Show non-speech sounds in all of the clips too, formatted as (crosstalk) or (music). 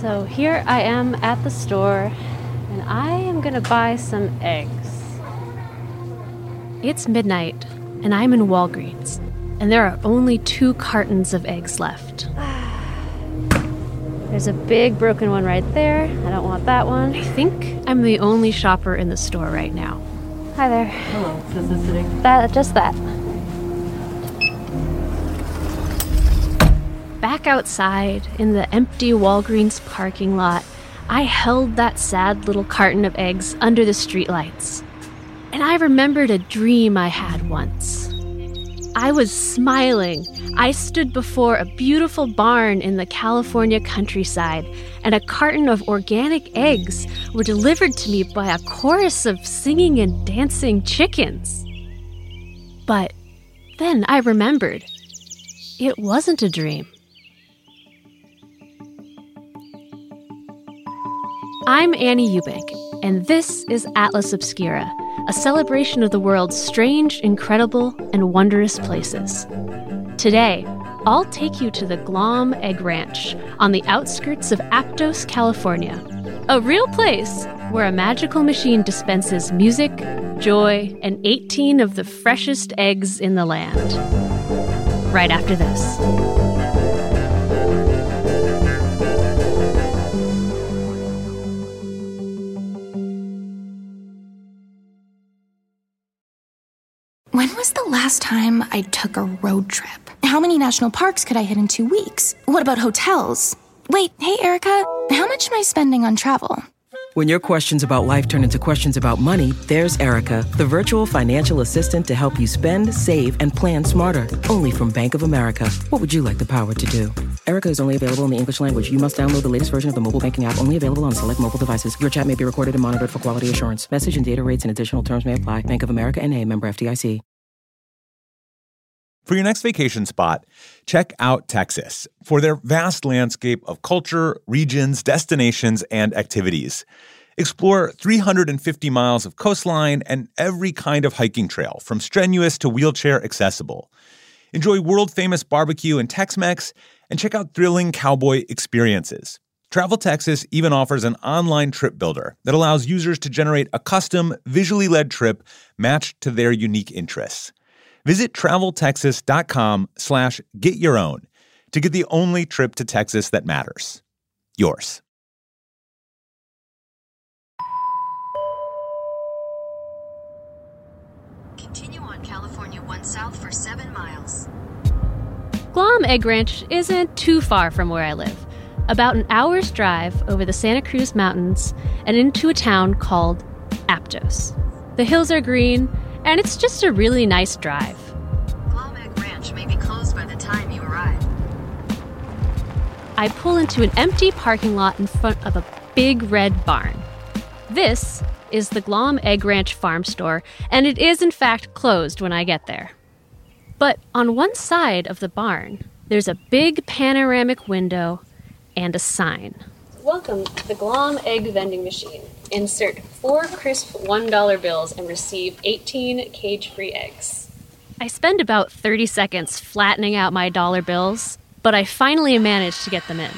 So here I am at the store, and I am gonna buy some eggs. It's midnight, and I'm in Walgreens, and there are only two cartons of eggs left. (sighs) There's a big broken one right there. I don't want that one. I think I'm the only shopper in the store right now. Hi there. Hello, Is just visiting. That just that. Back outside in the empty Walgreens parking lot, I held that sad little carton of eggs under the streetlights. And I remembered a dream I had once. I was smiling. I stood before a beautiful barn in the California countryside, and a carton of organic eggs were delivered to me by a chorus of singing and dancing chickens. But then I remembered it wasn't a dream. I'm Annie Ewbank, and this is Atlas Obscura, a celebration of the world's strange, incredible, and wondrous places. Today, I'll take you to the Glaum Egg Ranch on the outskirts of Aptos, California, a real place where a magical machine dispenses music, joy, and 18 of the freshest eggs in the land. Right after this. Last time I took a road trip? How many national parks could I hit in two weeks? What about hotels? Wait, hey, Erica, how much am I spending on travel? When your questions about life turn into questions about money, there's Erica, the virtual financial assistant to help you spend, save, and plan smarter. Only from Bank of America. What would you like the power to do? Erica is only available in the English language. You must download the latest version of the mobile banking app, only available on select mobile devices. Your chat may be recorded and monitored for quality assurance. Message and data rates and additional terms may apply. Bank of America and a member FDIC. For your next vacation spot, check out Texas for their vast landscape of culture, regions, destinations, and activities. Explore 350 miles of coastline and every kind of hiking trail, from strenuous to wheelchair accessible. Enjoy world famous barbecue and Tex Mex, and check out thrilling cowboy experiences. Travel Texas even offers an online trip builder that allows users to generate a custom, visually led trip matched to their unique interests. Visit traveltexas.com slash get your own to get the only trip to Texas that matters. Yours. Continue on California 1 South for 7 miles. Glaum Egg Ranch isn't too far from where I live. About an hour's drive over the Santa Cruz Mountains and into a town called Aptos. The hills are green, and it's just a really nice drive. Glaum Egg Ranch may be closed by the time you arrive. I pull into an empty parking lot in front of a big red barn. This is the Glaum Egg Ranch Farm Store, and it is in fact closed when I get there. But on one side of the barn, there's a big panoramic window and a sign. Welcome to the Glaum Egg Vending Machine. Insert four crisp $1 bills and receive 18 cage free eggs. I spend about 30 seconds flattening out my dollar bills, but I finally manage to get them in.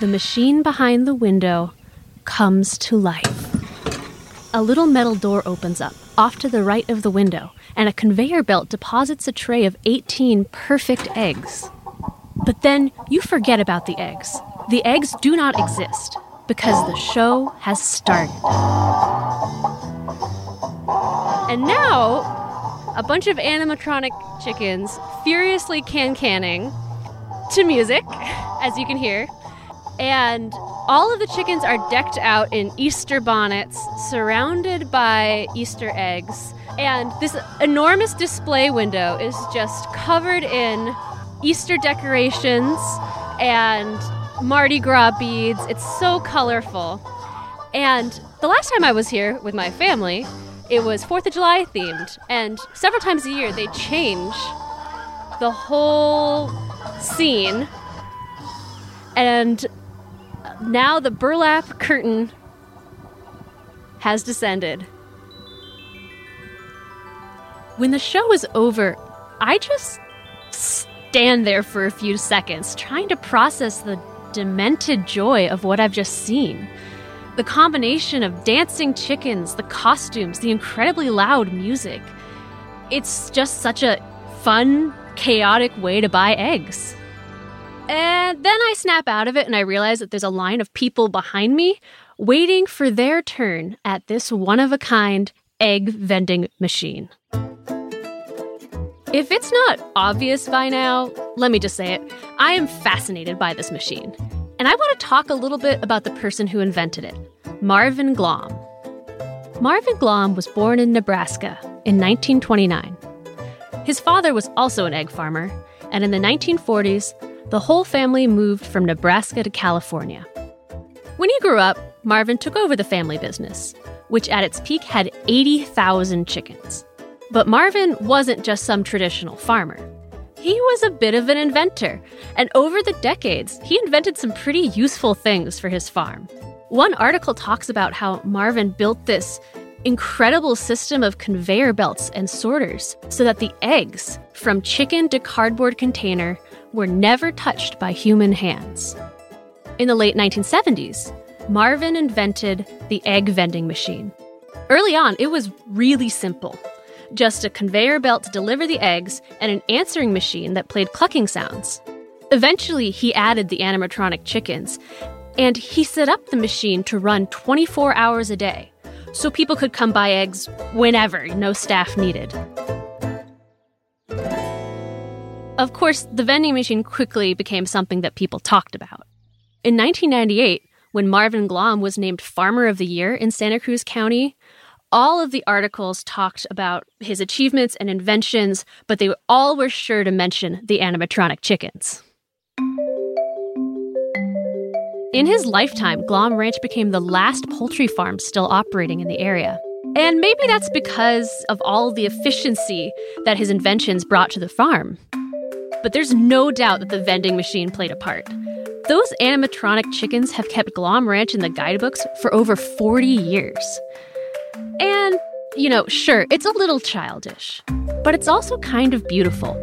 The machine behind the window comes to life. A little metal door opens up off to the right of the window, and a conveyor belt deposits a tray of 18 perfect eggs. But then you forget about the eggs. The eggs do not exist because the show has started. And now, a bunch of animatronic chickens furiously can canning to music, as you can hear. And all of the chickens are decked out in Easter bonnets, surrounded by Easter eggs. And this enormous display window is just covered in Easter decorations and Mardi Gras beads. It's so colorful. And the last time I was here with my family, it was 4th of July themed. And several times a year, they change the whole scene. And now the burlap curtain has descended. When the show is over, I just stand there for a few seconds trying to process the demented joy of what I've just seen. The combination of dancing chickens, the costumes, the incredibly loud music. It's just such a fun, chaotic way to buy eggs. And then I snap out of it and I realize that there's a line of people behind me waiting for their turn at this one of a kind egg vending machine. If it's not obvious by now, let me just say it. I am fascinated by this machine. And I want to talk a little bit about the person who invented it Marvin Glaum. Marvin Glaum was born in Nebraska in 1929. His father was also an egg farmer, and in the 1940s, the whole family moved from Nebraska to California. When he grew up, Marvin took over the family business, which at its peak had 80,000 chickens. But Marvin wasn't just some traditional farmer. He was a bit of an inventor, and over the decades, he invented some pretty useful things for his farm. One article talks about how Marvin built this incredible system of conveyor belts and sorters so that the eggs, from chicken to cardboard container, were never touched by human hands. In the late 1970s, Marvin invented the egg vending machine. Early on, it was really simple just a conveyor belt to deliver the eggs and an answering machine that played clucking sounds. Eventually, he added the animatronic chickens, and he set up the machine to run 24 hours a day so people could come buy eggs whenever, no staff needed. Of course, the vending machine quickly became something that people talked about. In 1998, when Marvin Glaum was named Farmer of the Year in Santa Cruz County, all of the articles talked about his achievements and inventions, but they all were sure to mention the animatronic chickens. In his lifetime, Glaum Ranch became the last poultry farm still operating in the area. And maybe that's because of all the efficiency that his inventions brought to the farm. But there's no doubt that the vending machine played a part. Those animatronic chickens have kept Glaum Ranch in the guidebooks for over 40 years. And, you know, sure, it's a little childish, but it's also kind of beautiful.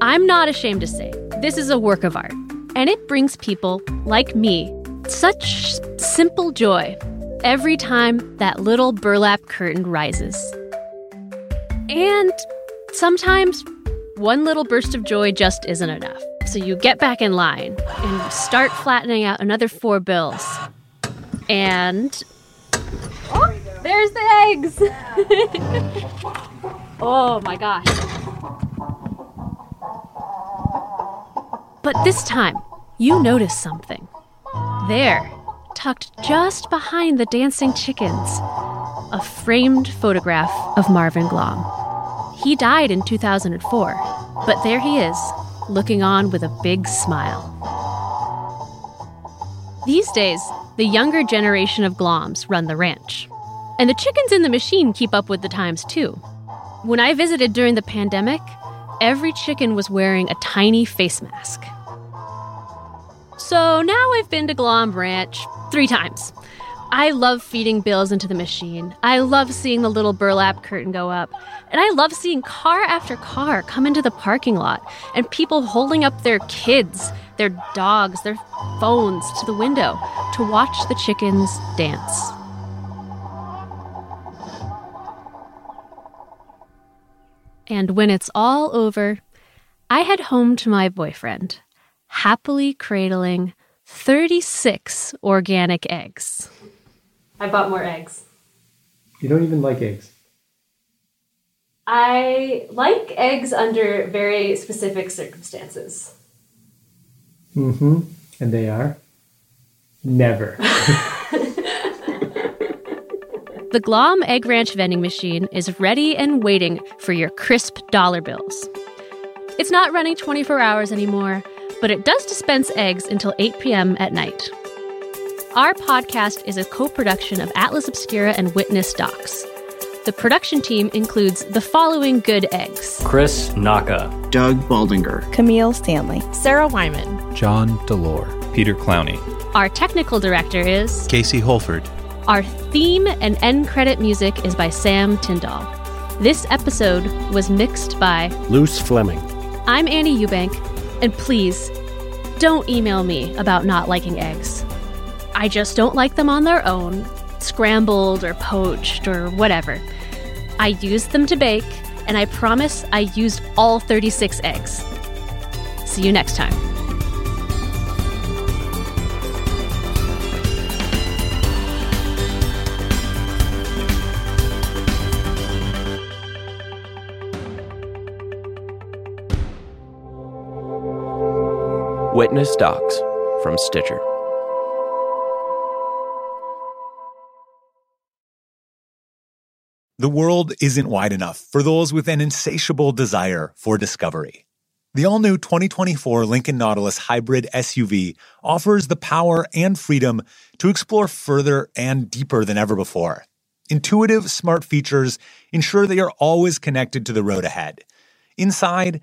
I'm not ashamed to say this is a work of art, and it brings people like me such simple joy every time that little burlap curtain rises. And sometimes one little burst of joy just isn't enough. So you get back in line and start flattening out another four bills. And oh, there's the eggs. (laughs) oh my gosh. But this time, you notice something. There, tucked just behind the dancing chickens, a framed photograph of Marvin Glaum. He died in 2004, but there he is, looking on with a big smile. These days, the younger generation of Glaums run the ranch. And the chickens in the machine keep up with the times too. When I visited during the pandemic, every chicken was wearing a tiny face mask. So now I've been to Glaum Ranch three times. I love feeding bills into the machine. I love seeing the little burlap curtain go up. And I love seeing car after car come into the parking lot and people holding up their kids, their dogs, their phones to the window to watch the chickens dance. And when it's all over, I head home to my boyfriend, happily cradling 36 organic eggs. I bought more eggs. You don't even like eggs. I like eggs under very specific circumstances. Mm-hmm. And they are? Never. (laughs) The Glaum Egg Ranch vending machine is ready and waiting for your crisp dollar bills. It's not running 24 hours anymore, but it does dispense eggs until 8 p.m. at night. Our podcast is a co production of Atlas Obscura and Witness Docs. The production team includes the following good eggs Chris Naka, Doug Baldinger, Camille Stanley, Sarah Wyman, John Delore, Peter Clowney. Our technical director is Casey Holford. Our theme and end credit music is by Sam Tyndall. This episode was mixed by Luce Fleming. I'm Annie Ewbank, and please don't email me about not liking eggs. I just don't like them on their own, scrambled or poached or whatever. I used them to bake, and I promise I used all 36 eggs. See you next time. Witness Docs from Stitcher. The world isn't wide enough for those with an insatiable desire for discovery. The all new 2024 Lincoln Nautilus Hybrid SUV offers the power and freedom to explore further and deeper than ever before. Intuitive, smart features ensure they are always connected to the road ahead. Inside,